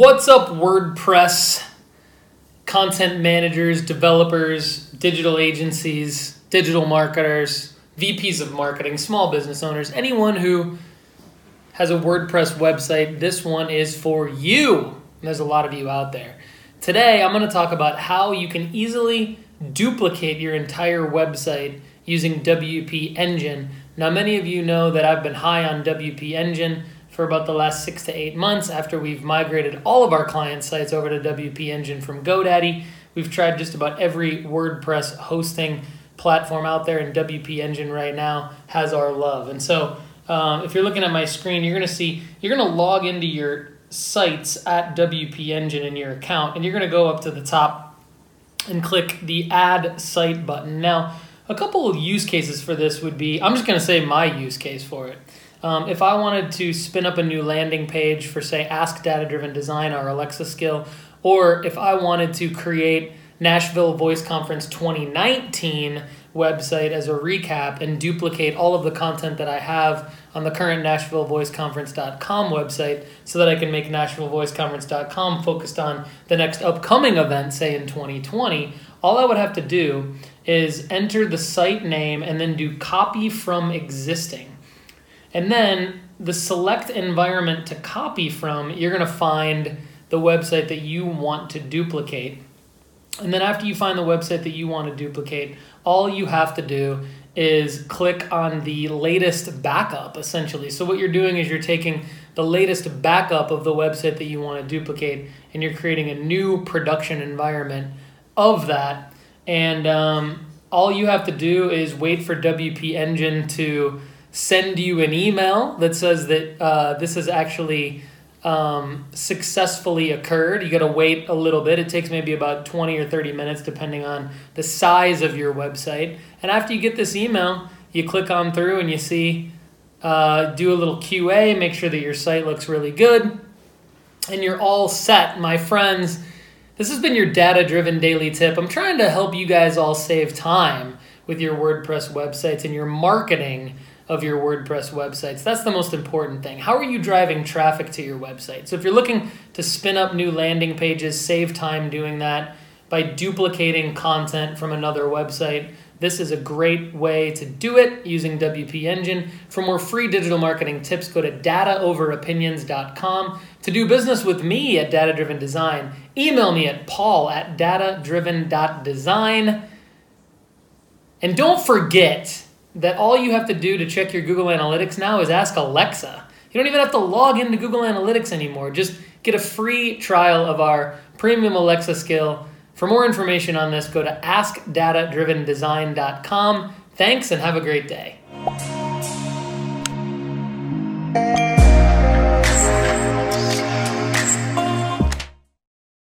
What's up, WordPress content managers, developers, digital agencies, digital marketers, VPs of marketing, small business owners, anyone who has a WordPress website? This one is for you. There's a lot of you out there. Today, I'm going to talk about how you can easily duplicate your entire website using WP Engine. Now, many of you know that I've been high on WP Engine for about the last six to eight months after we've migrated all of our client sites over to WP Engine from GoDaddy. We've tried just about every WordPress hosting platform out there, and WP Engine right now has our love. And so, um, if you're looking at my screen, you're going to see you're going to log into your sites at WP Engine in your account, and you're going to go up to the top and click the Add Site button. Now, a couple of use cases for this would be I'm just going to say my use case for it. Um, if I wanted to spin up a new landing page for, say, Ask Data Driven Design, our Alexa skill, or if I wanted to create Nashville Voice Conference 2019 website as a recap and duplicate all of the content that I have on the current NashvilleVoiceConference.com website so that I can make NashvilleVoiceConference.com focused on the next upcoming event, say in 2020, all I would have to do is enter the site name and then do copy from existing. And then the select environment to copy from, you're going to find the website that you want to duplicate. And then after you find the website that you want to duplicate, all you have to do is click on the latest backup essentially. So what you're doing is you're taking the latest backup of the website that you want to duplicate and you're creating a new production environment of that. And um, all you have to do is wait for WP Engine to send you an email that says that uh, this has actually um, successfully occurred. You got to wait a little bit. It takes maybe about 20 or 30 minutes, depending on the size of your website. And after you get this email, you click on through and you see, uh, do a little QA, make sure that your site looks really good, and you're all set, my friends. This has been your data driven daily tip. I'm trying to help you guys all save time with your WordPress websites and your marketing of your WordPress websites. That's the most important thing. How are you driving traffic to your website? So if you're looking to spin up new landing pages, save time doing that by duplicating content from another website. This is a great way to do it using WP Engine. For more free digital marketing tips, go to dataoveropinions.com. To do business with me at Data Driven Design, email me at paul at datadriven.design. And don't forget, that all you have to do to check your Google Analytics now is ask Alexa. You don't even have to log into Google Analytics anymore. Just get a free trial of our premium Alexa skill. For more information on this, go to askdatadrivendesign.com. Thanks and have a great day.